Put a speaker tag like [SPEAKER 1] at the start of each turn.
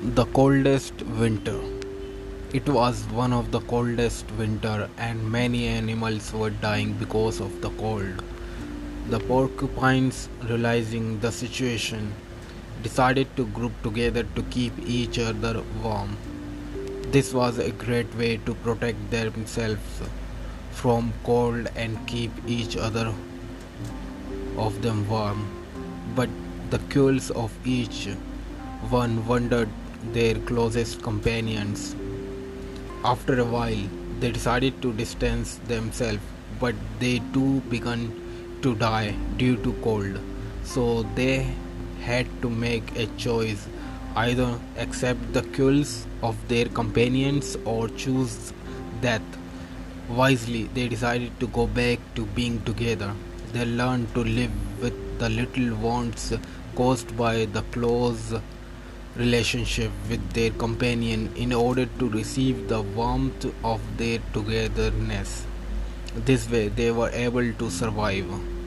[SPEAKER 1] The coldest winter. It was one of the coldest winter and many animals were dying because of the cold. The porcupines, realizing the situation, decided to group together to keep each other warm. This was a great way to protect themselves from cold and keep each other of them warm. But the quills of each one wondered their closest companions. After a while, they decided to distance themselves, but they too began to die due to cold. So they had to make a choice either accept the quills of their companions or choose death. Wisely, they decided to go back to being together. They learned to live with the little wounds caused by the close relationship with their companion in order to receive the warmth of their togetherness. This way, they were able to survive.